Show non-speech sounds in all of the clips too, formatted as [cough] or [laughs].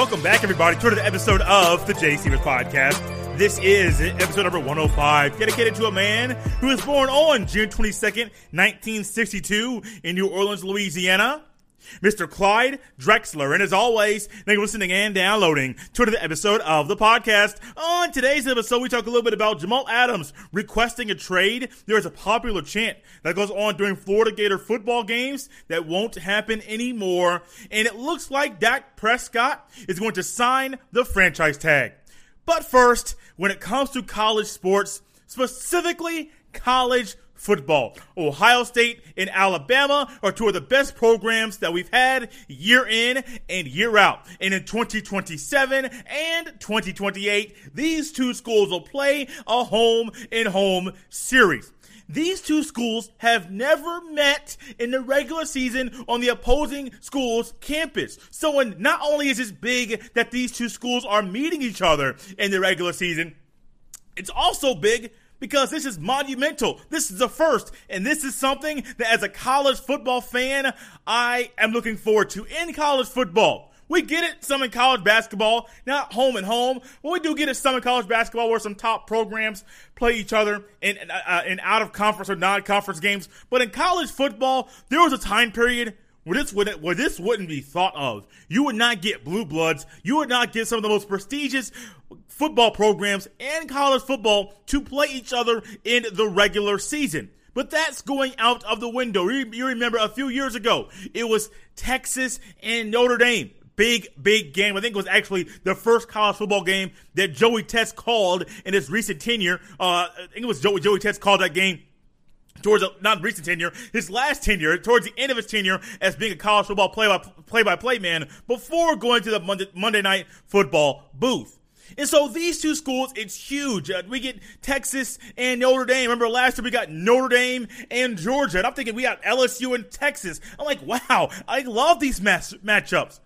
Welcome back, everybody, to another episode of the Jay Stevens Podcast. This is episode number 105, dedicated to a man who was born on June 22nd, 1962, in New Orleans, Louisiana. Mr. Clyde Drexler. And as always, thank you for listening and downloading to another episode of the podcast. On today's episode, we talk a little bit about Jamal Adams requesting a trade. There is a popular chant that goes on during Florida Gator football games that won't happen anymore. And it looks like Dak Prescott is going to sign the franchise tag. But first, when it comes to college sports, specifically college football. Ohio State and Alabama are two of the best programs that we've had year in and year out. And in 2027 and 2028, these two schools will play a home and home series. These two schools have never met in the regular season on the opposing school's campus. So, not only is it big that these two schools are meeting each other in the regular season, it's also big because this is monumental. This is the first, and this is something that as a college football fan, I am looking forward to in college football. We get it some in college basketball, not home and home, but we do get it some in college basketball where some top programs play each other in, uh, in out of conference or non conference games. But in college football, there was a time period where this wouldn't where this wouldn't be thought of. You would not get blue bloods. You would not get some of the most prestigious football programs and college football to play each other in the regular season. But that's going out of the window. You remember a few years ago, it was Texas and Notre Dame. Big, big game. I think it was actually the first college football game that Joe Tess called in his recent tenure. Uh, I think it was Joey, Joe Tess called that game towards a not recent tenure, his last tenure, towards the end of his tenure as being a college football play by play man before going to the Monday, Monday night football booth. And so these two schools, it's huge. Uh, we get Texas and Notre Dame. Remember last year we got Notre Dame and Georgia. And I'm thinking we got LSU and Texas. I'm like, wow, I love these match- matchups.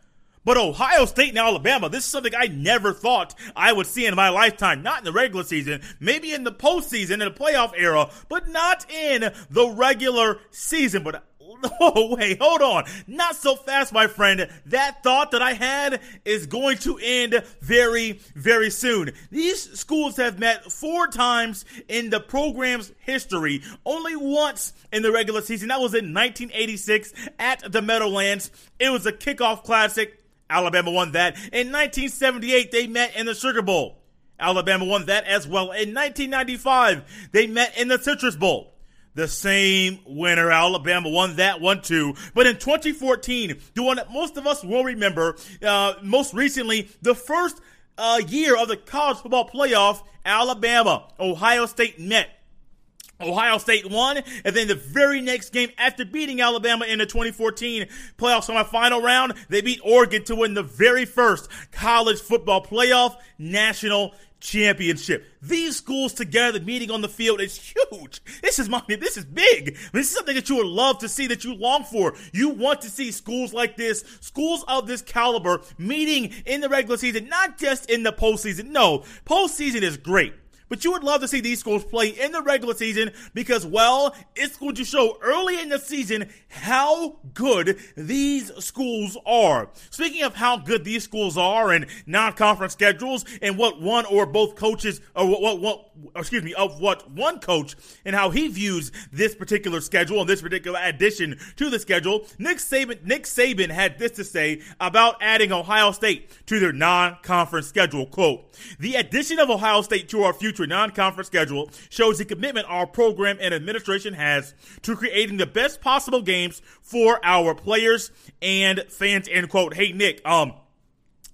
But Ohio State and Alabama, this is something I never thought I would see in my lifetime. Not in the regular season, maybe in the postseason, in the playoff era, but not in the regular season. But [laughs] Oh, wait, hold on. Not so fast, my friend. That thought that I had is going to end very, very soon. These schools have met four times in the program's history, only once in the regular season. That was in 1986 at the Meadowlands. It was a kickoff classic. Alabama won that. In 1978, they met in the Sugar Bowl. Alabama won that as well. In 1995, they met in the Citrus Bowl. The same winner, Alabama won that one too. But in 2014, the one that most of us will remember, uh, most recently, the first uh, year of the college football playoff, Alabama, Ohio State met. Ohio State won, and then the very next game after beating Alabama in the 2014 playoff final round, they beat Oregon to win the very first college football playoff national championship. These schools together meeting on the field is huge. This is mommy. This is big. This is something that you would love to see, that you long for. You want to see schools like this, schools of this caliber, meeting in the regular season, not just in the postseason. No, postseason is great. But you would love to see these schools play in the regular season because, well, it's going to show early in the season how good these schools are. Speaking of how good these schools are and non-conference schedules and what one or both coaches, or what, what, what excuse me, of what one coach and how he views this particular schedule and this particular addition to the schedule, Nick Saban, Nick Saban had this to say about adding Ohio State to their non-conference schedule. Quote, the addition of Ohio State to our future future non-conference schedule shows the commitment our program and administration has to creating the best possible games for our players and fans. End quote. Hey Nick, um,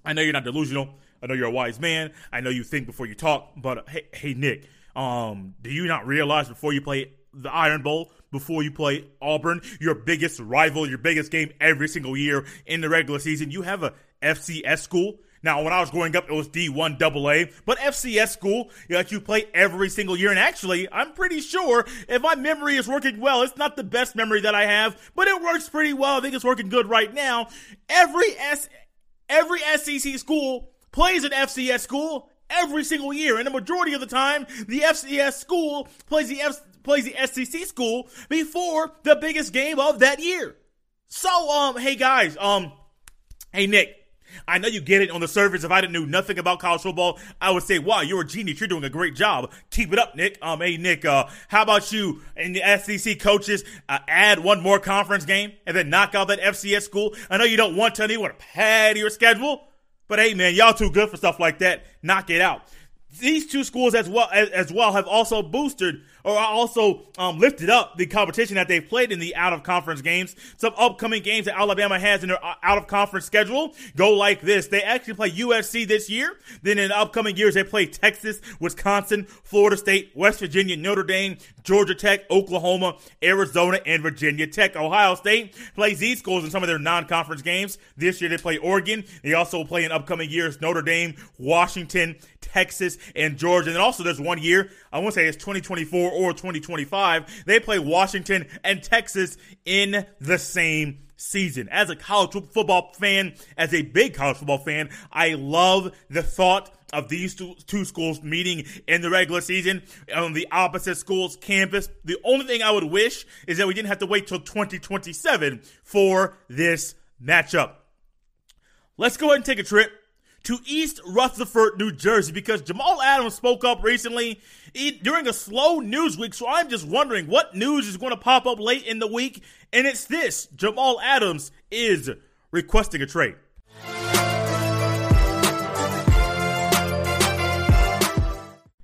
I know you're not delusional. I know you're a wise man. I know you think before you talk. But uh, hey, hey Nick, um, do you not realize before you play the Iron Bowl, before you play Auburn, your biggest rival, your biggest game every single year in the regular season, you have a FCS school now, when I was growing up, it was D1 AA, but FCS school that you play every single year. And actually, I'm pretty sure if my memory is working well, it's not the best memory that I have, but it works pretty well. I think it's working good right now. Every S, every SEC school plays an FCS school every single year, and the majority of the time, the FCS school plays the F, plays the SEC school before the biggest game of that year. So, um, hey guys, um, hey Nick. I know you get it on the surface. If I didn't know nothing about college football, I would say, wow, you're a genius. You're doing a great job. Keep it up, Nick. Um, hey, Nick, uh, how about you and the SEC coaches uh, add one more conference game and then knock out that FCS school? I know you don't want to, you want to pad your schedule, but hey, man, y'all too good for stuff like that. Knock it out. These two schools as well as, as well have also boosted or also um, lifted up the competition that they've played in the out of conference games. Some upcoming games that Alabama has in their uh, out of conference schedule go like this. They actually play USC this year. Then in upcoming years, they play Texas, Wisconsin, Florida State, West Virginia, Notre Dame, Georgia Tech, Oklahoma, Arizona, and Virginia Tech. Ohio State plays these schools in some of their non conference games. This year, they play Oregon. They also play in upcoming years Notre Dame, Washington, Texas, and Georgia. And also, there's one year, I want to say it's 2024 or 2025, they play Washington and Texas in the same season. As a college football fan, as a big college football fan, I love the thought of these two, two schools meeting in the regular season on the opposite school's campus. The only thing I would wish is that we didn't have to wait till 2027 for this matchup. Let's go ahead and take a trip to East Rutherford, New Jersey, because Jamal Adams spoke up recently during a slow news week. So I'm just wondering what news is going to pop up late in the week. And it's this Jamal Adams is requesting a trade.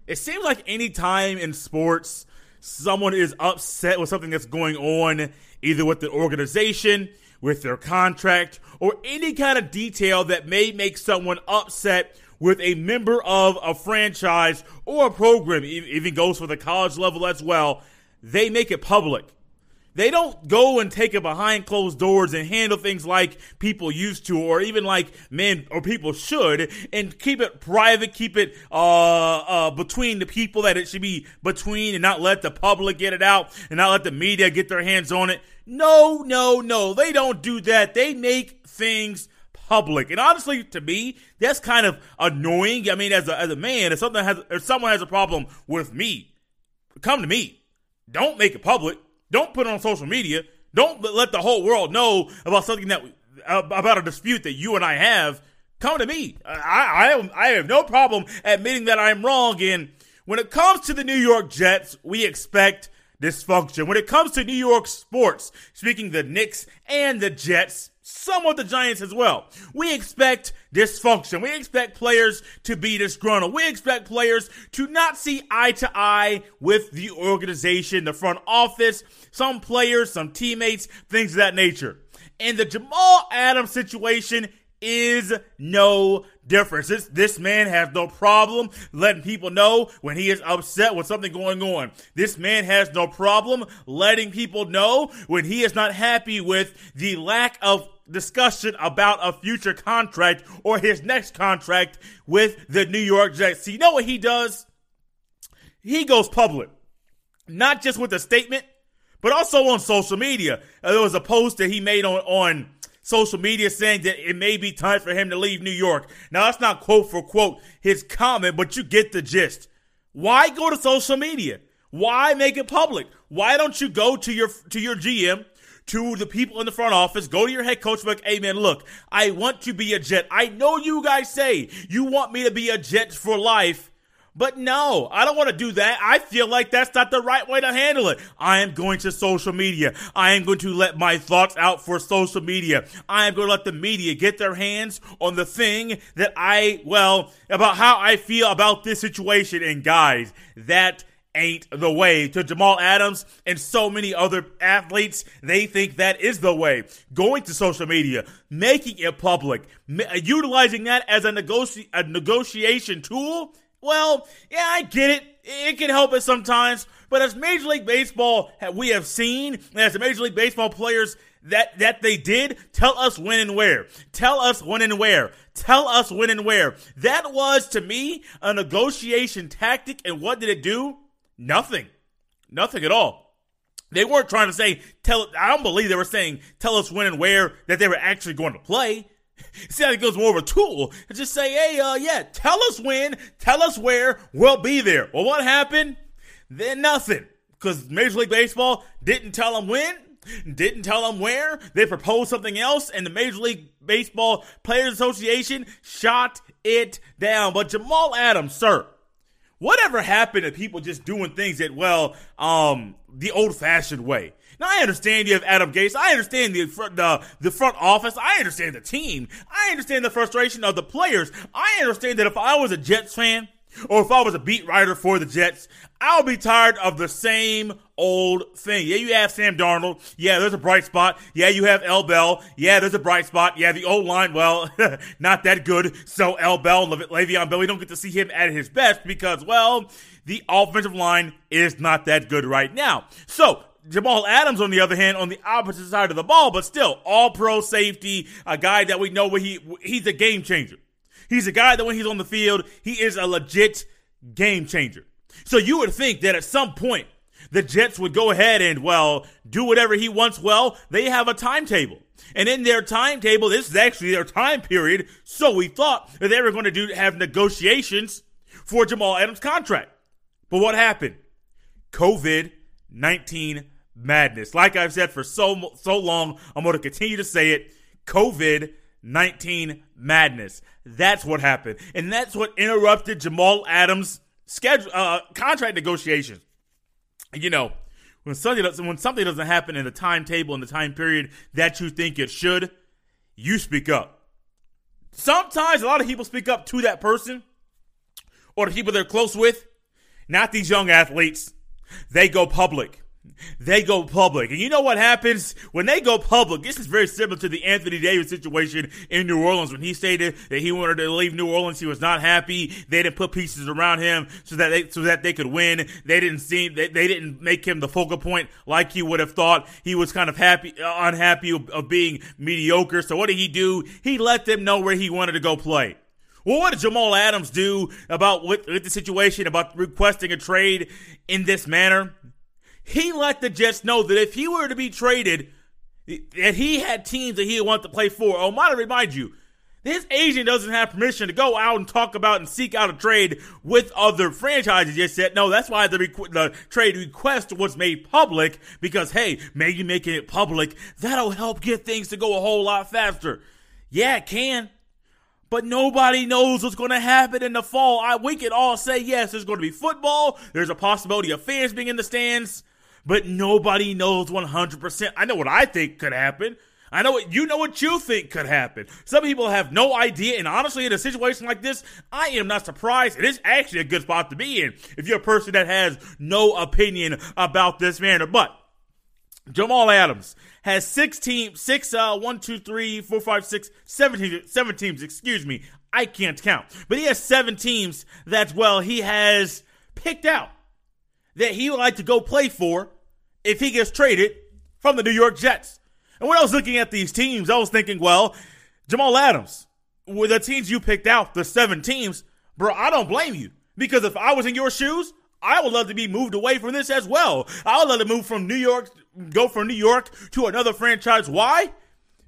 It seems like any time in sports someone is upset with something that's going on, either with the organization, with their contract, or any kind of detail that may make someone upset with a member of a franchise or a program, even goes for the college level as well, they make it public. They don't go and take it behind closed doors and handle things like people used to, or even like men or people should, and keep it private, keep it uh, uh, between the people that it should be between, and not let the public get it out, and not let the media get their hands on it. No, no, no. They don't do that. They make things public. And honestly, to me, that's kind of annoying. I mean, as a, as a man, if something has, if someone has a problem with me, come to me. Don't make it public. Don't put it on social media. Don't let the whole world know about something that, about a dispute that you and I have. Come to me. I, I, I have no problem admitting that I'm wrong. And when it comes to the New York Jets, we expect dysfunction. When it comes to New York sports, speaking the Knicks and the Jets, some of the Giants as well. We expect dysfunction. We expect players to be disgruntled. We expect players to not see eye to eye with the organization, the front office, some players, some teammates, things of that nature. And the Jamal Adams situation, is no difference. This, this man has no problem letting people know when he is upset with something going on. This man has no problem letting people know when he is not happy with the lack of discussion about a future contract or his next contract with the New York Jets. So you know what he does? He goes public. Not just with a statement, but also on social media. There was a post that he made on, on social media saying that it may be time for him to leave New York. Now, that's not quote for quote his comment, but you get the gist. Why go to social media? Why make it public? Why don't you go to your to your GM, to the people in the front office, go to your head coach, like, hey man, look, I want to be a Jet. I know you guys say you want me to be a Jet for life. But no, I don't want to do that. I feel like that's not the right way to handle it. I am going to social media. I am going to let my thoughts out for social media. I am going to let the media get their hands on the thing that I, well, about how I feel about this situation. And guys, that ain't the way to Jamal Adams and so many other athletes. They think that is the way. Going to social media, making it public, utilizing that as a, a negotiation tool well, yeah, I get it. It can help us sometimes. But as Major League Baseball, we have seen, as the Major League Baseball players that, that they did, tell us when and where. Tell us when and where. Tell us when and where. That was, to me, a negotiation tactic. And what did it do? Nothing. Nothing at all. They weren't trying to say, tell, I don't believe they were saying, tell us when and where that they were actually going to play. [laughs] See how it goes more of a tool. And just say, hey, uh, yeah, tell us when, tell us where, we'll be there. Well, what happened? Then nothing. Because Major League Baseball didn't tell them when, didn't tell them where. They proposed something else, and the Major League Baseball Players Association shot it down. But Jamal Adams, sir, whatever happened to people just doing things that, well, um, the old fashioned way? Now I understand you have Adam Gase. I understand the front, the, the front office. I understand the team. I understand the frustration of the players. I understand that if I was a Jets fan, or if I was a beat writer for the Jets, I'll be tired of the same old thing. Yeah, you have Sam Darnold. Yeah, there's a bright spot. Yeah, you have L. Bell. Yeah, there's a bright spot. Yeah, the old line, well, [laughs] not that good. So L. Bell, Le- Le'Veon Bell, we don't get to see him at his best because, well, the offensive line is not that good right now. So Jamal Adams, on the other hand, on the opposite side of the ball, but still all pro safety, a guy that we know where he he's a game changer. He's a guy that when he's on the field, he is a legit game changer. So you would think that at some point the Jets would go ahead and, well, do whatever he wants. Well, they have a timetable. And in their timetable, this is actually their time period. So we thought that they were going to do have negotiations for Jamal Adams' contract. But what happened? COVID 19 madness. Like I've said for so so long, I'm going to continue to say it. COVID 19 madness. That's what happened. And that's what interrupted Jamal Adams' schedule uh, contract negotiations. You know, when something doesn't, when something doesn't happen in the timetable in the time period that you think it should, you speak up. Sometimes a lot of people speak up to that person or the people they're close with, not these young athletes. They go public they go public. And you know what happens when they go public? This is very similar to the Anthony Davis situation in New Orleans when he stated that he wanted to leave New Orleans. He was not happy. They didn't put pieces around him so that they so that they could win. They didn't seem they, they didn't make him the focal point like he would have thought. He was kind of happy uh, unhappy of, of being mediocre. So what did he do? He let them know where he wanted to go play. Well, what did Jamal Adams do about with, with the situation about requesting a trade in this manner? He let the Jets know that if he were to be traded, that he had teams that he would want to play for. Oh, might remind you, this agent doesn't have permission to go out and talk about and seek out a trade with other franchises. Just said no. That's why the, requ- the trade request was made public because hey, maybe making it public that'll help get things to go a whole lot faster. Yeah, it can. But nobody knows what's going to happen in the fall. I, we can all say yes, there's going to be football. There's a possibility of fans being in the stands but nobody knows 100%. I know what I think could happen. I know what you know what you think could happen. Some people have no idea, and honestly, in a situation like this, I am not surprised. It is actually a good spot to be in if you're a person that has no opinion about this matter. But Jamal Adams has six teams, six, uh, one, two, three, four, five, six, seven teams, seven teams, excuse me. I can't count. But he has seven teams that, well, he has picked out that he would like to go play for if he gets traded from the New York Jets. And when I was looking at these teams, I was thinking, well, Jamal Adams, with the teams you picked out, the seven teams, bro, I don't blame you. Because if I was in your shoes, I would love to be moved away from this as well. I would love to move from New York, go from New York to another franchise. Why?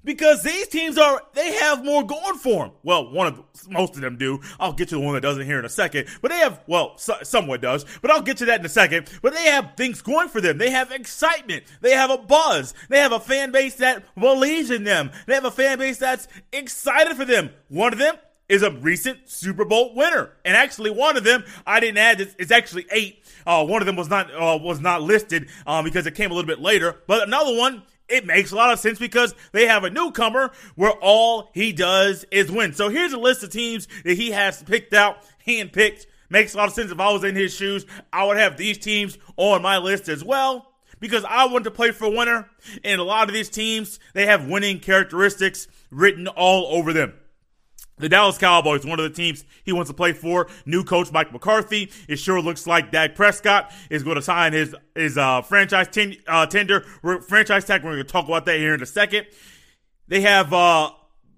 Because these teams are they have more going for them. Well, one of most of them do. I'll get to the one that doesn't here in a second. But they have well, so, somewhat does. But I'll get to that in a second. But they have things going for them. They have excitement. They have a buzz. They have a fan base that believes in them. They have a fan base that's excited for them. One of them is a recent Super Bowl winner, and actually one of them I didn't add. It's, it's actually eight. Uh, one of them was not uh, was not listed um, because it came a little bit later. But another one it makes a lot of sense because they have a newcomer where all he does is win. So here's a list of teams that he has picked out, handpicked. Makes a lot of sense. If I was in his shoes, I would have these teams on my list as well because I want to play for winner. And a lot of these teams, they have winning characteristics written all over them. The Dallas Cowboys, one of the teams he wants to play for. New coach Mike McCarthy. It sure looks like Dak Prescott is going to sign his his uh, franchise ten, uh, tender franchise tag. We're going to talk about that here in a second. They have uh,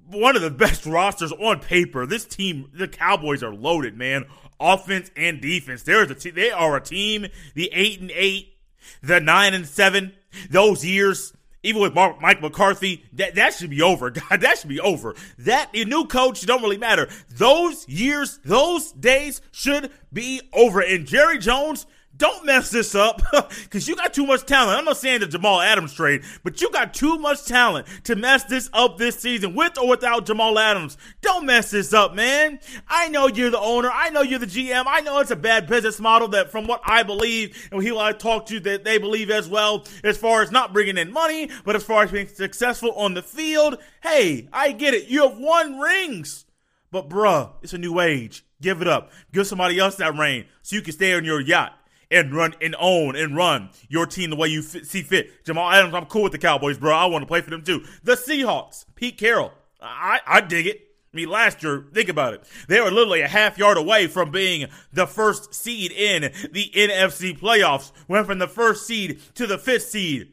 one of the best rosters on paper. This team, the Cowboys, are loaded, man. Offense and defense. There's a te- they are a team. The eight and eight, the nine and seven. Those years even with Mark, Mike McCarthy, that, that should be over. [laughs] God, that should be over. That the new coach don't really matter. Those years, those days should be over. And Jerry Jones, don't mess this up [laughs] because you got too much talent. I'm not saying the Jamal Adams trade, but you got too much talent to mess this up this season with or without Jamal Adams. Don't mess this up, man. I know you're the owner. I know you're the GM. I know it's a bad business model that from what I believe and people I talk to that they believe as well, as far as not bringing in money, but as far as being successful on the field. Hey, I get it. You have won rings. But bruh, it's a new age. Give it up. Give somebody else that ring so you can stay on your yacht and run and own and run your team the way you f- see fit. Jamal Adams, I'm cool with the Cowboys, bro. I want to play for them too. The Seahawks, Pete Carroll, I, I dig it. I mean, last year, think about it. They were literally a half yard away from being the first seed in the NFC playoffs. Went from the first seed to the fifth seed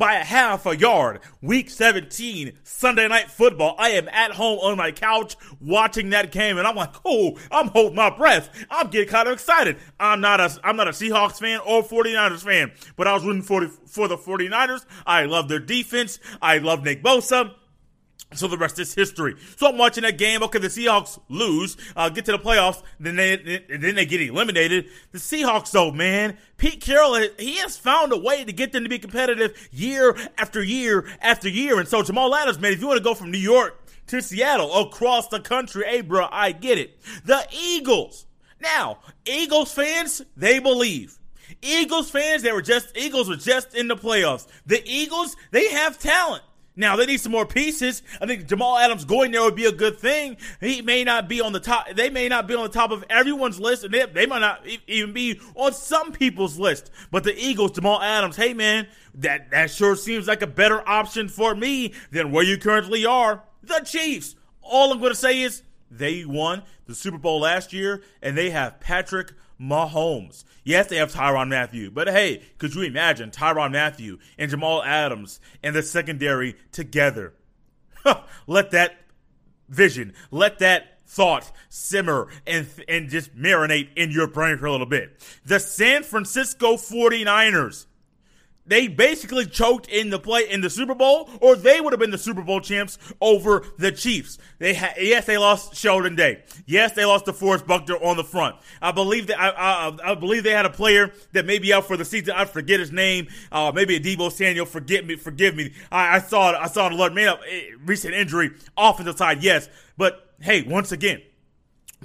by a half a yard. Week 17, Sunday night football. I am at home on my couch watching that game and I'm like, oh, I'm holding my breath. I'm getting kind of excited. I'm not a, I'm not a Seahawks fan or 49ers fan, but I was rooting for for the 49ers. I love their defense. I love Nick Bosa. So the rest is history. So I'm watching that game. Okay, the Seahawks lose, uh, get to the playoffs, then they then they get eliminated. The Seahawks, though, man, Pete Carroll, he has found a way to get them to be competitive year after year after year. And so Jamal Adams, man, if you want to go from New York to Seattle, across the country, hey, bro, I get it. The Eagles. Now, Eagles fans, they believe. Eagles fans, they were just Eagles were just in the playoffs. The Eagles, they have talent. Now they need some more pieces. I think Jamal Adams going there would be a good thing. He may not be on the top. They may not be on the top of everyone's list, and they, they might not even be on some people's list. But the Eagles, Jamal Adams, hey man, that that sure seems like a better option for me than where you currently are. The Chiefs. All I'm going to say is they won the Super Bowl last year, and they have Patrick Mahomes. Yes, they have Tyrann Mathieu, but hey, could you imagine Tyrann Mathieu and Jamal Adams and the secondary together? [laughs] let that vision, let that thought simmer and and just marinate in your brain for a little bit. The San Francisco 49ers they basically choked in the play in the Super Bowl, or they would have been the Super Bowl champs over the Chiefs. They ha- yes, they lost Sheldon Day. Yes, they lost DeForest Buckner on the front. I believe that I, I, I, believe they had a player that may be out for the season. I forget his name. Uh, maybe a Deebo Samuel. Forget me. Forgive me. I, I saw it. I saw it alert. Man, up recent injury. Offensive side, yes, but hey, once again,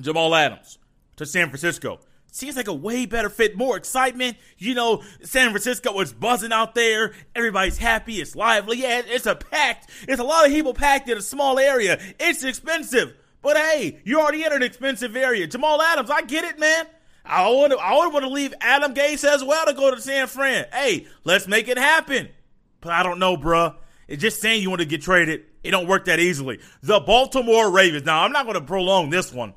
Jamal Adams to San Francisco seems like a way better fit, more excitement. You know, San Francisco was buzzing out there. Everybody's happy. It's lively. Yeah, it's a packed. It's a lot of people packed in a small area. It's expensive. But hey, you're already in an expensive area. Jamal Adams, I get it, man. I would I would want to leave Adam Gase as well to go to San Fran. Hey, let's make it happen. But I don't know, bruh. It's just saying you want to get traded. It don't work that easily. The Baltimore Ravens. Now, I'm not going to prolong this one.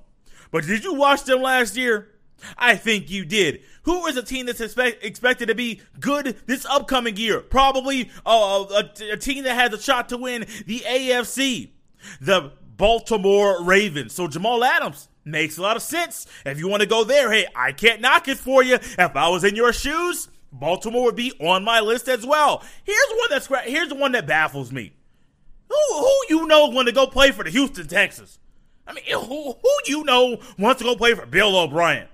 But did you watch them last year? I think you did. Who is a team that's expect, expected to be good this upcoming year? Probably uh, a, a team that has a shot to win the AFC. The Baltimore Ravens. So Jamal Adams makes a lot of sense. If you want to go there, hey, I can't knock it for you. If I was in your shoes, Baltimore would be on my list as well. Here's one that's here's the one that baffles me. Who who you know going to go play for the Houston Texans? I mean, who who you know wants to go play for Bill O'Brien?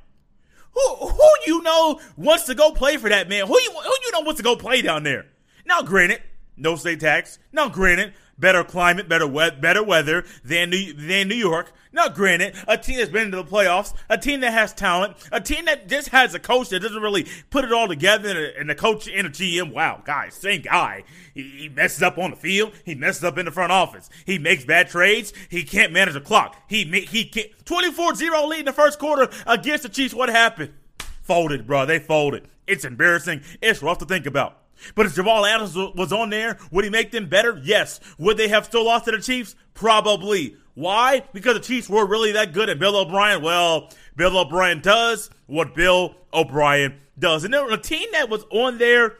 Who who you know wants to go play for that man? Who you who you know wants to go play down there? Now, granted, no state tax. Now, granted, better climate, better better weather than New, than New York. Now, granted, a team that's been to the playoffs, a team that has talent, a team that just has a coach that doesn't really put it all together, and the coach and a GM. Wow, guys, same guy. He, he messes up on the field. He messes up in the front office. He makes bad trades. He can't manage the clock. He he can't. 24-0 lead in the first quarter against the Chiefs. What happened? Folded, bro. They folded. It's embarrassing. It's rough to think about. But if Jamal Adams was on there, would he make them better? Yes. Would they have still lost to the Chiefs? Probably. Why? Because the Chiefs were really that good and Bill O'Brien, well, Bill O'Brien does what Bill O'Brien does. And then a team that was on there,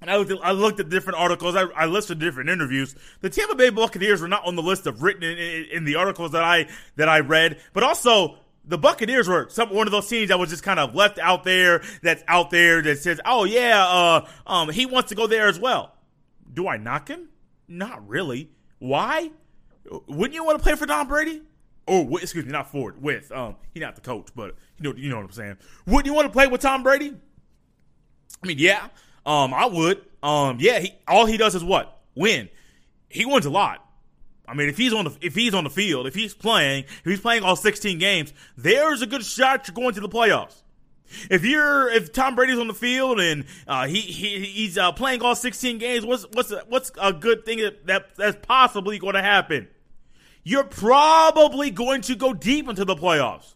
and I looked at, I looked at different articles, I, I listened to different interviews. The Tampa Bay Buccaneers were not on the list of written in, in, in the articles that I that I read, but also the Buccaneers were some one of those teams that was just kind of left out there. That's out there that says, "Oh yeah, uh, um, he wants to go there as well." Do I knock him? Not really. Why? Wouldn't you want to play for Tom Brady? Or excuse me, not Ford with um, he's not the coach, but you know, you know what I'm saying. Wouldn't you want to play with Tom Brady? I mean, yeah, um, I would. Um, yeah, he all he does is what win. He wins a lot. I mean, if he's on the if he's on the field, if he's playing, if he's playing all 16 games, there's a good shot you're going to the playoffs. If you're if Tom Brady's on the field and uh, he, he he's uh, playing all 16 games, what's what's a, what's a good thing that, that that's possibly going to happen? You're probably going to go deep into the playoffs.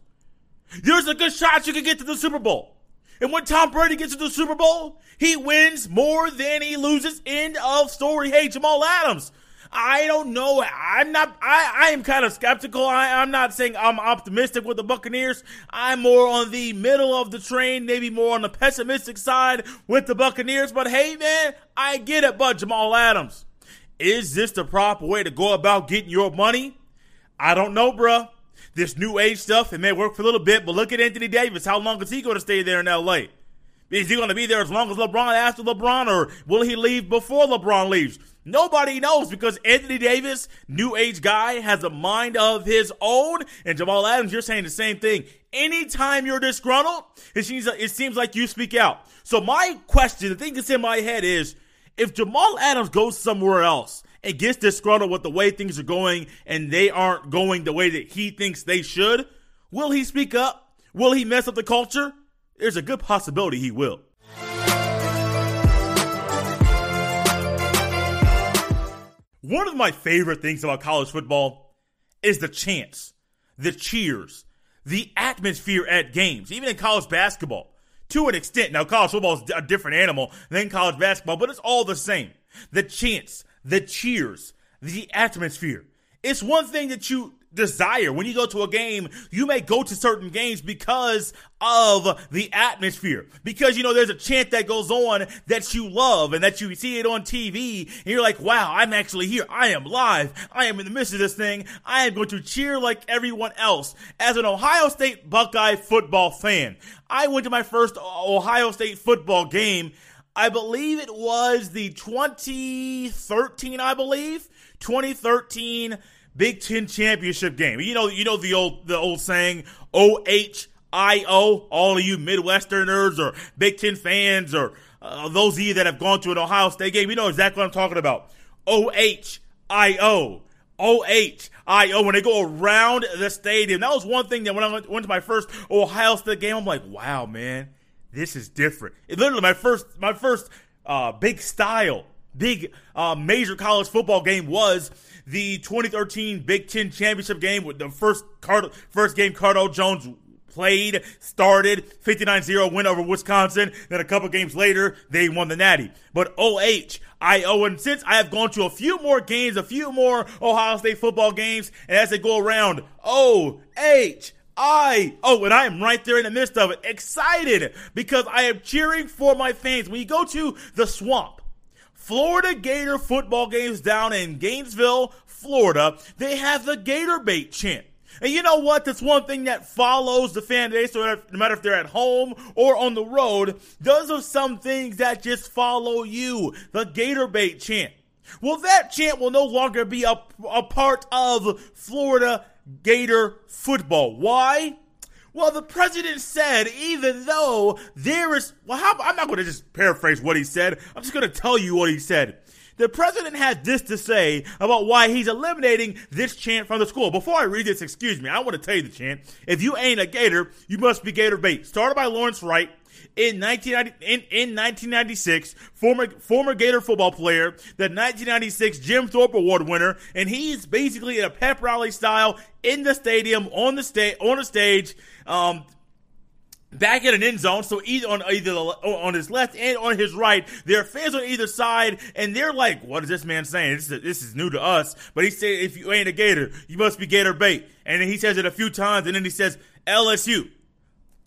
There's a good shot you could get to the Super Bowl. And when Tom Brady gets to the Super Bowl, he wins more than he loses. End of story. Hey, Jamal Adams. I don't know. I'm not. I, I am kind of skeptical. I, I'm not saying I'm optimistic with the Buccaneers. I'm more on the middle of the train, maybe more on the pessimistic side with the Buccaneers. But hey, man, I get it. But Jamal Adams, is this the proper way to go about getting your money? I don't know, bruh. This new age stuff, it may work for a little bit, but look at Anthony Davis. How long is he going to stay there in LA? Is he going to be there as long as LeBron after LeBron, or will he leave before LeBron leaves? Nobody knows because Anthony Davis, new age guy, has a mind of his own. And Jamal Adams, you're saying the same thing. Anytime you're disgruntled, it seems, it seems like you speak out. So my question, the thing that's in my head is, if Jamal Adams goes somewhere else and gets disgruntled with the way things are going and they aren't going the way that he thinks they should, will he speak up? Will he mess up the culture? There's a good possibility he will. One of my favorite things about college football is the chants, the cheers, the atmosphere at games, even in college basketball. To an extent, now college football is a different animal than college basketball, but it's all the same. The chants, the cheers, the atmosphere. It's one thing that you desire. When you go to a game, you may go to certain games because of the atmosphere. Because, you know, there's a chant that goes on that you love and that you see it on TV and you're like, wow, I'm actually here. I am live. I am in the midst of this thing. I am going to cheer like everyone else. As an Ohio State Buckeye football fan, I went to my first Ohio State football game. I believe it was the 2013, I believe. 2013 Big Ten championship game. You know, you know the old the old saying O H I O. All of you Midwesterners or Big Ten fans or uh, those of you that have gone to an Ohio State game, you know exactly what I'm talking about. O H I O. O H I O when they go around the stadium. That was one thing that when I went, to my first Ohio State game, I'm like, wow, man, this is different. It literally my first my first uh, big style, big uh, major college football game was the 2013 Big Ten championship game with the first Card- first game Cardale Jones played, started, 59-0 win over Wisconsin. Then a couple games later, they won the Natty. But OH, I owe, and since I have gone to a few more games, a few more Ohio State football games, and as they go around, O H I oh, and I am right there in the midst of it, excited because I am cheering for my fans. When you go to the swamp, Florida Gator football games down in Gainesville, Florida, they have the Gator Bait chant. And you know what? That's one thing that follows the fan base, so no matter if they're at home or on the road, those are some things that just follow you. The Gator Bait chant. Well, that chant will no longer be a, a part of Florida Gator football. Why? Well, the president said, even though there is, well, how, I'm not going to just paraphrase what he said. I'm just going to tell you what he said. The president had this to say about why he's eliminating this chant from the school. Before I read this, excuse me, I want to tell you the chant. If you ain't a Gator, you must be Gator bait. Started by Lawrence Wright in 1990, in, in 1996, former former Gator football player, the 1996 Jim Thorpe Award winner, and he's basically in a pep rally style in the stadium on the stage on the stage um, back in an end zone. So either on either on his left and on his right, there are fans on either side, and they're like, "What is this man saying? This is this is new to us." But he said, "If you ain't a Gator, you must be Gator bait." And then he says it a few times, and then he says LSU.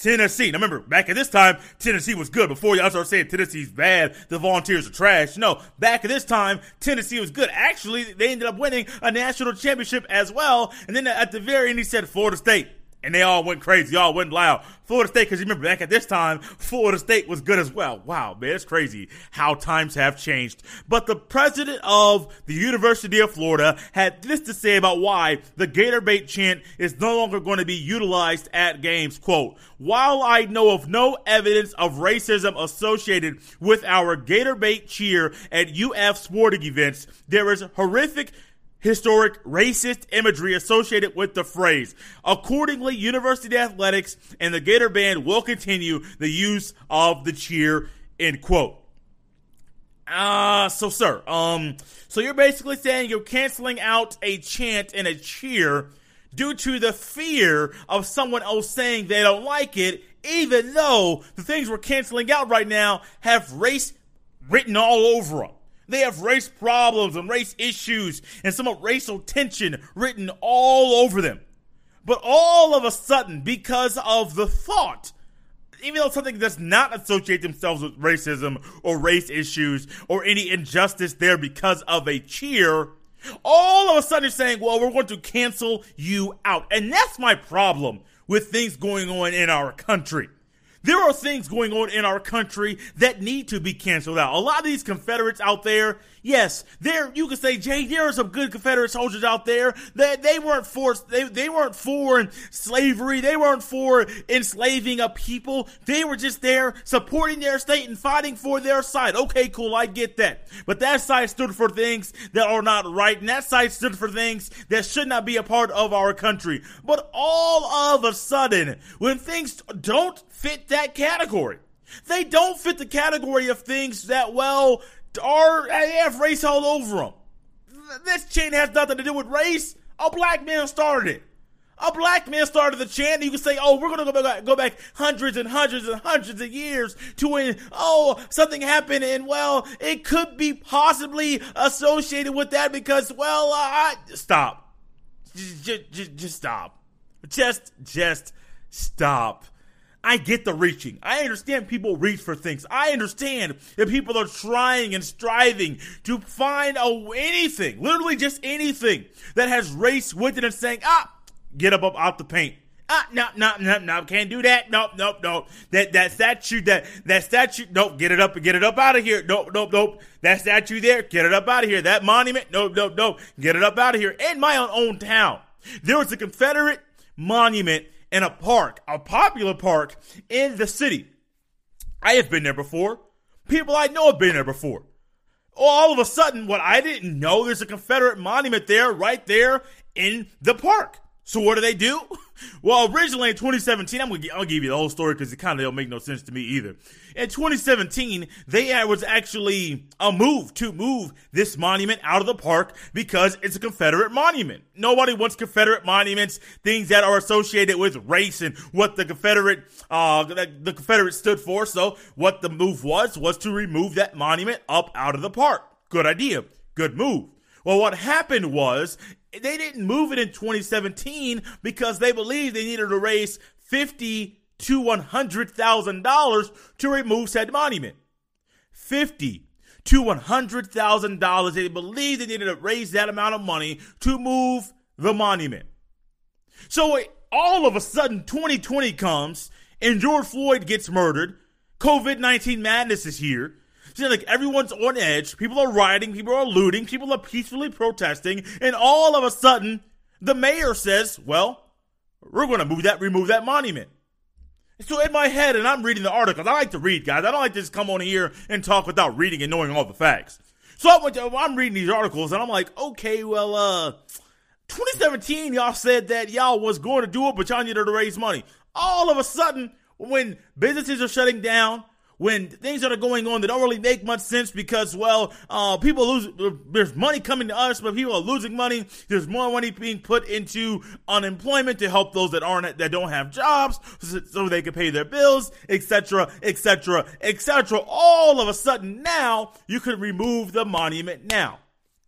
Tennessee. Now remember, back at this time, Tennessee was good. Before y'all start saying Tennessee's bad, the Volunteers are trash. No, back at this time, Tennessee was good. Actually, they ended up winning a national championship as well. And then at the very end, he said Florida State. And they all went crazy. Y'all went loud. Florida State, because you remember back at this time, Florida State was good as well. Wow, man, it's crazy how times have changed. But the president of the University of Florida had this to say about why the Gator Bait chant is no longer going to be utilized at games. Quote, while I know of no evidence of racism associated with our Gator Bait cheer at UF sporting events, there is horrific historic racist imagery associated with the phrase. Accordingly, University Athletics and the Gator Band will continue the use of the cheer, end quote. Uh, so sir, um, so you're basically saying you're canceling out a chant and a cheer due to the fear of someone else saying they don't like it, even though the things we're canceling out right now have race written all over them. They have race problems and race issues and some racial tension written all over them. But all of a sudden, because of the thought, even though something does not associate themselves with racism or race issues or any injustice there because of a cheer, all of a sudden you're saying, well, we're going to cancel you out. And that's my problem with things going on in our country. There are things going on in our country that need to be canceled out. A lot of these Confederates out there, yes, there you can say, Jay, there are some good Confederate soldiers out there that they, weren't for they, they weren't for slavery, they weren't for enslaving a people. They were just there supporting their state and fighting for their side. Okay, cool, I get that. But that side stood for things that are not right, and that side stood for things that should not be a part of our country. But all of a sudden, when things don't fit that category. They don't fit the category of things that, well, have race all over them. This chant has nothing to do with race. A black man started it. A black man started the chant. You can say, "Oh, we're going to go back, go back hundreds and hundreds and hundreds of years to when oh something happened, and well, it could be possibly associated with that because well, uh, I stop, just, just, just stop, just, just stop. I get the reaching. I understand people reach for things. I understand that people are trying and striving to find a, anything, literally just anything that has race with it and saying, ah, get up, up out the paint. Ah, no, no, no, no, can't do that. Nope, nope, nope. That that statue, that that statue, nope, get it up, and get it up out of here. Nope, nope, nope. That statue there, get it up out of here. That monument, nope, nope, nope. Get it up out of here. In my own, own town, there was a Confederate monument in a park, a popular park in the city. I have been there before. People I know have been there before. All of a sudden, what I didn't know, there's a Confederate monument there, right there in the park. So what do they do? [laughs] Well, originally in 2017, I'm gonna I'll give you the whole story because it kind of don't make no sense to me either. In 2017, they was actually a move to move this monument out of the park because it's a Confederate monument. Nobody wants Confederate monuments, things that are associated with race and what the Confederate uh the Confederate stood for. So what the move was was to remove that monument up out of the park. Good idea. Good move. Well, what happened was they didn't move it in 2017 because they believed they needed to raise 50 to $100,000 to remove said monument. 50 to $100,000. They believed they needed to raise that amount of money to move the monument. So all of a sudden 2020 comes and George Floyd gets murdered. COVID-19 madness is here. Like everyone's on edge. People are rioting. People are looting. People are peacefully protesting. And all of a sudden, the mayor says, well, we're going to move that, remove that monument. So in my head, and I'm reading the articles. I like to read, guys. I don't like to just come on here and talk without reading and knowing all the facts. So I'm reading these articles, and I'm like, okay, well, uh, 2017, y'all said that y'all was going to do it, but y'all needed to raise money. All of a sudden, when businesses are shutting down, when things that are going on that don't really make much sense because, well, uh, people lose, there's money coming to us, but people are losing money. There's more money being put into unemployment to help those that aren't, that don't have jobs so they can pay their bills, etc., etc., etc. All of a sudden now you can remove the monument now.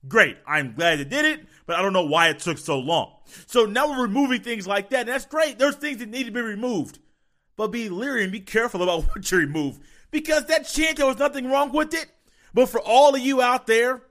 Great. I'm glad they did it, but I don't know why it took so long. So now we're removing things like that. And that's great. There's things that need to be removed. But be leery and be careful about [laughs] what you remove because that chant, there was nothing wrong with it. But for all of you out there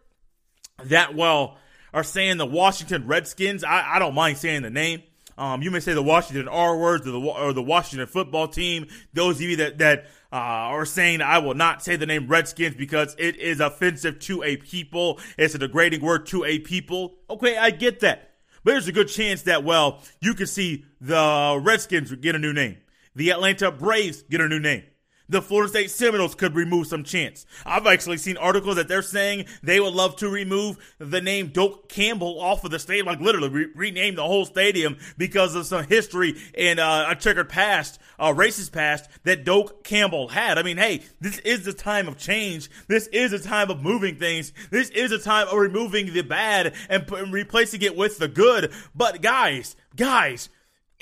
that, well, are saying the Washington Redskins, I, I don't mind saying the name. Um, you may say the Washington R words or the, or the Washington football team. Those of you that, that uh, are saying I will not say the name Redskins because it is offensive to a people. It's a degrading word to a people. Okay, I get that. But there's a good chance that, well, you could see the Redskins get a new name. The Atlanta Braves get a new name the Florida State Seminoles could remove some chance. I've actually seen articles that they're saying they would love to remove the name Doak Campbell off of the stadium, like literally re- rename the whole stadium because of some history and uh, a checkered past, a racist past that Doak Campbell had. I mean, hey, this is the time of change. This is a time of moving things. This is a time of removing the bad and, and replacing it with the good. But guys, guys,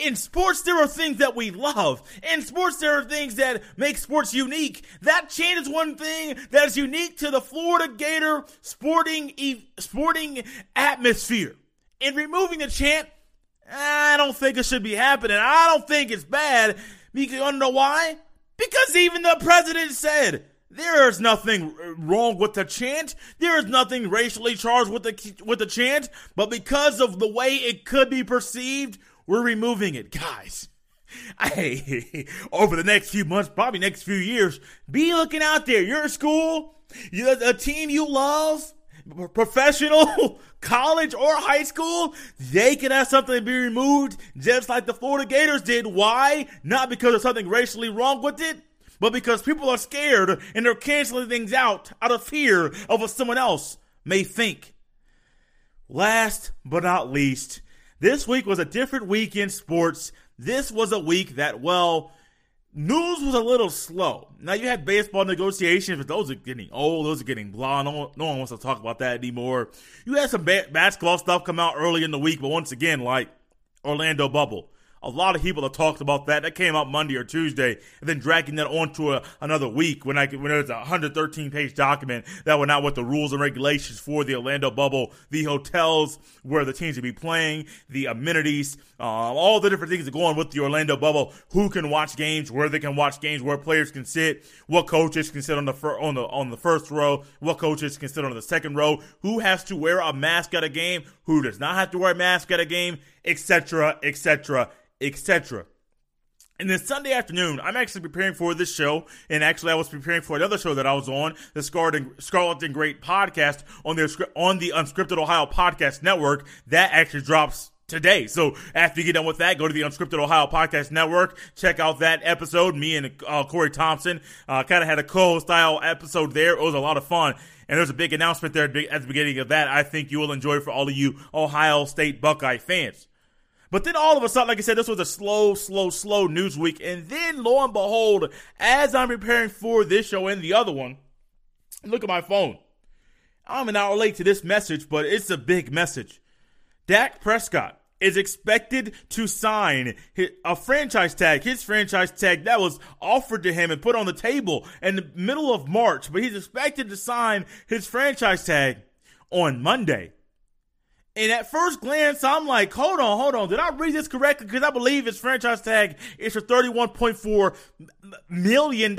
in sports, there are things that we love. In sports, there are things that make sports unique. That chant is one thing that is unique to the Florida Gator sporting sporting atmosphere. In removing the chant, I don't think it should be happening. I don't think it's bad. Because you know why? Because even the president said there is nothing wrong with the chant. There is nothing racially charged with the with the chant, but because of the way it could be perceived we're removing it, guys. [laughs] Hey, [laughs] over the next few months, probably next few years, be looking out there. You're school, a team you love, professional, [laughs] college, or high school, they can have something be removed just like the Florida Gators did. Why? Not because of something racially wrong with it, but because people are scared and they're canceling things out out of fear of what someone else may think. Last but not least, this week was a different week in sports. This was a week that, well, news was a little slow. Now you had baseball negotiations, but those are getting old. Those are getting blah. No, no one wants to talk about that anymore. You had some ba- basketball stuff come out early in the week, but once again, like Orlando bubble. A lot of people have talked about that. That came out Monday or Tuesday, and then dragging that onto a, another week when I when there's a 113 page document that went out with the rules and regulations for the Orlando bubble, the hotels where the teams will be playing, the amenities, uh, all the different things that go on with the Orlando bubble. Who can watch games? Where they can watch games? Where players can sit? What coaches can sit on the fir- on the on the first row? What coaches can sit on the second row? Who has to wear a mask at a game? Who does not have to wear a mask at a game? Etc. Etc etc. And then Sunday afternoon, I'm actually preparing for this show, and actually I was preparing for another show that I was on, the Scarlet and, Scarlet and Gray podcast on the on the Unscripted Ohio Podcast Network. That actually drops today. So after you get done with that, go to the Unscripted Ohio Podcast Network, check out that episode. Me and uh, Corey Thompson uh, kind of had a co-style episode there. It was a lot of fun. And there's a big announcement there at the beginning of that. I think you will enjoy for all of you Ohio State Buckeye fans. But then all of a sudden, like I said, this was a slow, slow, slow news week. And then lo and behold, as I'm preparing for this show and the other one, look at my phone. I'm an hour late to this message, but it's a big message. Dak Prescott is expected to sign a franchise tag, his franchise tag that was offered to him and put on the table in the middle of March, but he's expected to sign his franchise tag on Monday. And at first glance, I'm like, hold on, hold on. Did I read this correctly? Because I believe his franchise tag is for $31.4 million.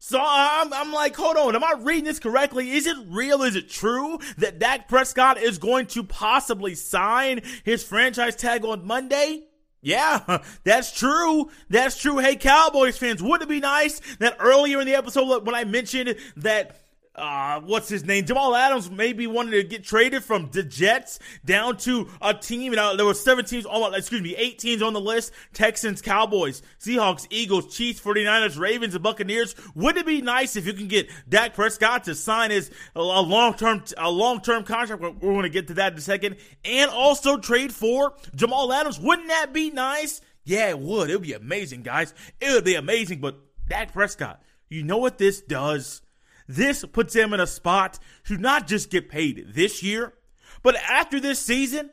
So uh, I'm, I'm like, hold on, am I reading this correctly? Is it real? Is it true that Dak Prescott is going to possibly sign his franchise tag on Monday? Yeah, [laughs] that's true. That's true. Hey, Cowboys fans, wouldn't it be nice that earlier in the episode when I mentioned that uh, what's his name? Jamal Adams maybe wanted to get traded from the Jets down to a team. And uh, there were seven teams, excuse me, eight teams on the list. Texans, Cowboys, Seahawks, Eagles, Chiefs, 49ers, Ravens, and Buccaneers. Wouldn't it be nice if you can get Dak Prescott to sign his a long-term, a long-term contract? We're, we're going to get to that in a second. And also trade for Jamal Adams. Wouldn't that be nice? Yeah, it would. It would be amazing, guys. It would be amazing. But Dak Prescott, you know what this does? This puts him in a spot to not just get paid this year, but after this season,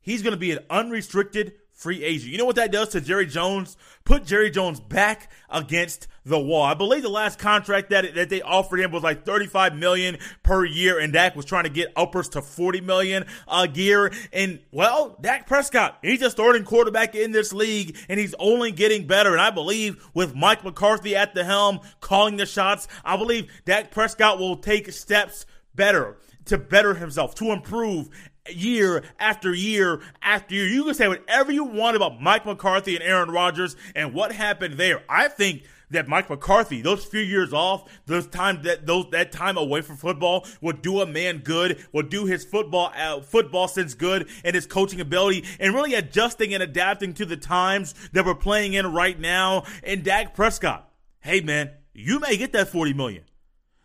he's going to be an unrestricted free agent. You know what that does to Jerry Jones? Put Jerry Jones back against the wall. I believe the last contract that that they offered him was like 35 million per year, and Dak was trying to get uppers to 40 million a year. And well, Dak Prescott, he's a starting quarterback in this league, and he's only getting better. And I believe with Mike McCarthy at the helm, calling the shots, I believe Dak Prescott will take steps better to better himself, to improve year after year after year. You can say whatever you want about Mike McCarthy and Aaron Rodgers and what happened there. I think that Mike McCarthy, those few years off, those time that those that time away from football will do a man good, will do his football uh, football sense good and his coaching ability, and really adjusting and adapting to the times that we're playing in right now. And Dak Prescott, hey man, you may get that forty million.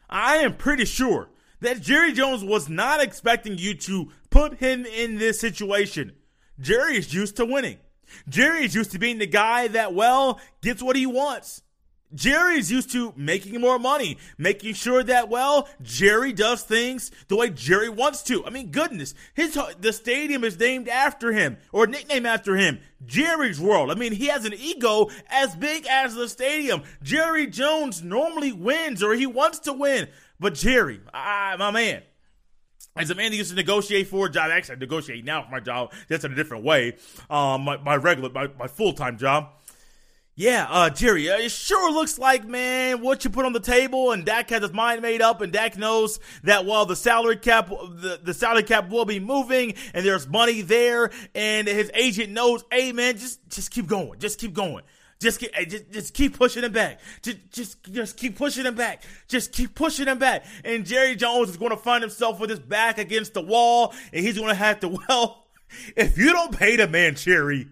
I am pretty sure that Jerry Jones was not expecting you to put him in this situation. Jerry is used to winning. Jerry is used to being the guy that, well, gets what he wants. Jerry is used to making more money, making sure that well, Jerry does things the way Jerry wants to. I mean, goodness, his the stadium is named after him or nicknamed after him. Jerry's World. I mean, he has an ego as big as the stadium. Jerry Jones normally wins or he wants to win, but Jerry, ah, my man, as a man that used to negotiate for a job, actually I negotiate now for my job, just in a different way. Um, my, my regular, my, my full time job. Yeah, uh, Jerry, uh, it sure looks like, man, what you put on the table, and Dak has his mind made up, and Dak knows that while the salary cap, the, the salary cap will be moving, and there's money there, and his agent knows, hey, man, just, just keep going, just keep going. Just, keep, eh, just, just keep pushing him back. Just, just, just keep pushing him back. Just keep pushing him back. And Jerry Jones is going to find himself with his back against the wall, and he's going to have to, [laughs] well, if you don't pay the man, Jerry,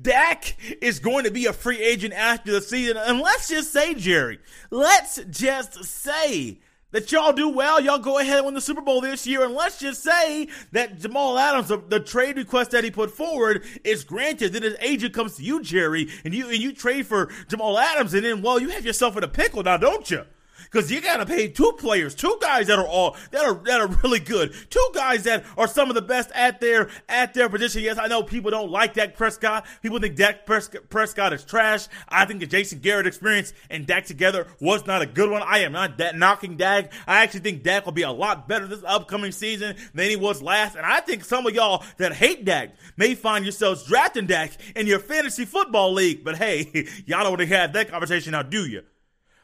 Dak is going to be a free agent after the season. And let's just say, Jerry, let's just say that y'all do well. Y'all go ahead and win the Super Bowl this year. And let's just say that Jamal Adams, the, trade request that he put forward, is granted. Then his agent comes to you, Jerry, and you and you trade for Jamal Adams, and then well, you have yourself in a pickle now, don't you? Because you got to pay two players, two guys that are all that are that are really good, two guys that are some of the best at their at their position. Yes, I know people don't like Dak Prescott. People think Dak Prescott is trash. I think the Jason Garrett experience and Dak together was not a good one. I am not that knocking Dak. I actually think Dak will be a lot better this upcoming season than he was last. And I think some of y'all that hate Dak may find yourselves drafting Dak in your fantasy football league. But hey, [laughs] y'all already have that conversation now, do you?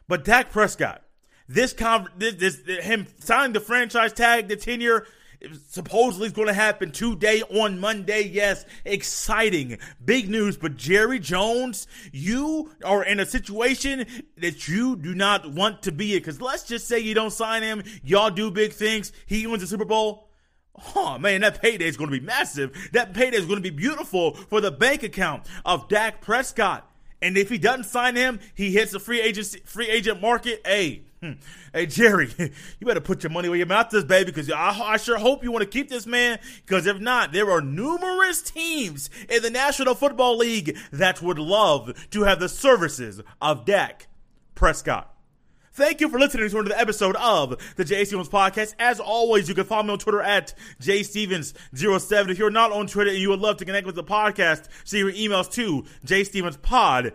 But Dak Prescott, this, con- this, this him signing the franchise tag, the tenure supposedly is going to happen today on Monday. Yes, exciting, big news. But Jerry Jones, you are in a situation that you do not want to be in. Because let's just say you don't sign him, y'all do big things. He wins the Super Bowl. Oh man, that payday is going to be massive. That payday is going to be beautiful for the bank account of Dak Prescott. And if he doesn't sign him, he hits the free agent free agent market. Hey, hmm. hey Jerry, [laughs] you better put your money where your mouth is, baby, because I, I sure hope you want to keep this man. Because if not, there are numerous teams in the National Football League that would love to have the services of Dak Prescott. Thank you for listening to another episode of the Jay Stevens Podcast. As always, you can follow me on Twitter at jstevens07. If you're not on Twitter and you would love to connect with the podcast, send your emails to jstevenspod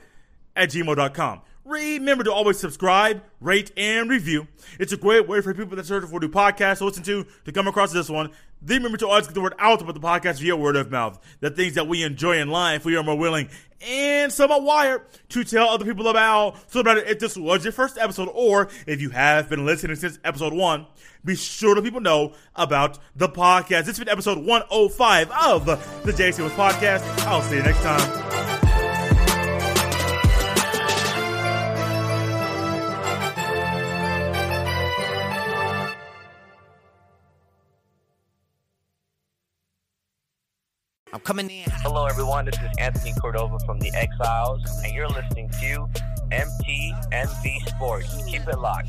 at gmail.com. Remember to always subscribe, rate, and review. It's a great way for people that search for new podcasts to listen to to come across this one. Remember to always get the word out about the podcast via word of mouth. The things that we enjoy in life, we are more willing and somewhat wired to tell other people about. So no matter if this was your first episode or if you have been listening since episode one, be sure to people know about the podcast. This has been episode 105 of the JC Podcast. I'll see you next time. I'm coming in. Hello, everyone. This is Anthony Cordova from the Exiles, and you're listening to MTMV Sports. Keep it locked.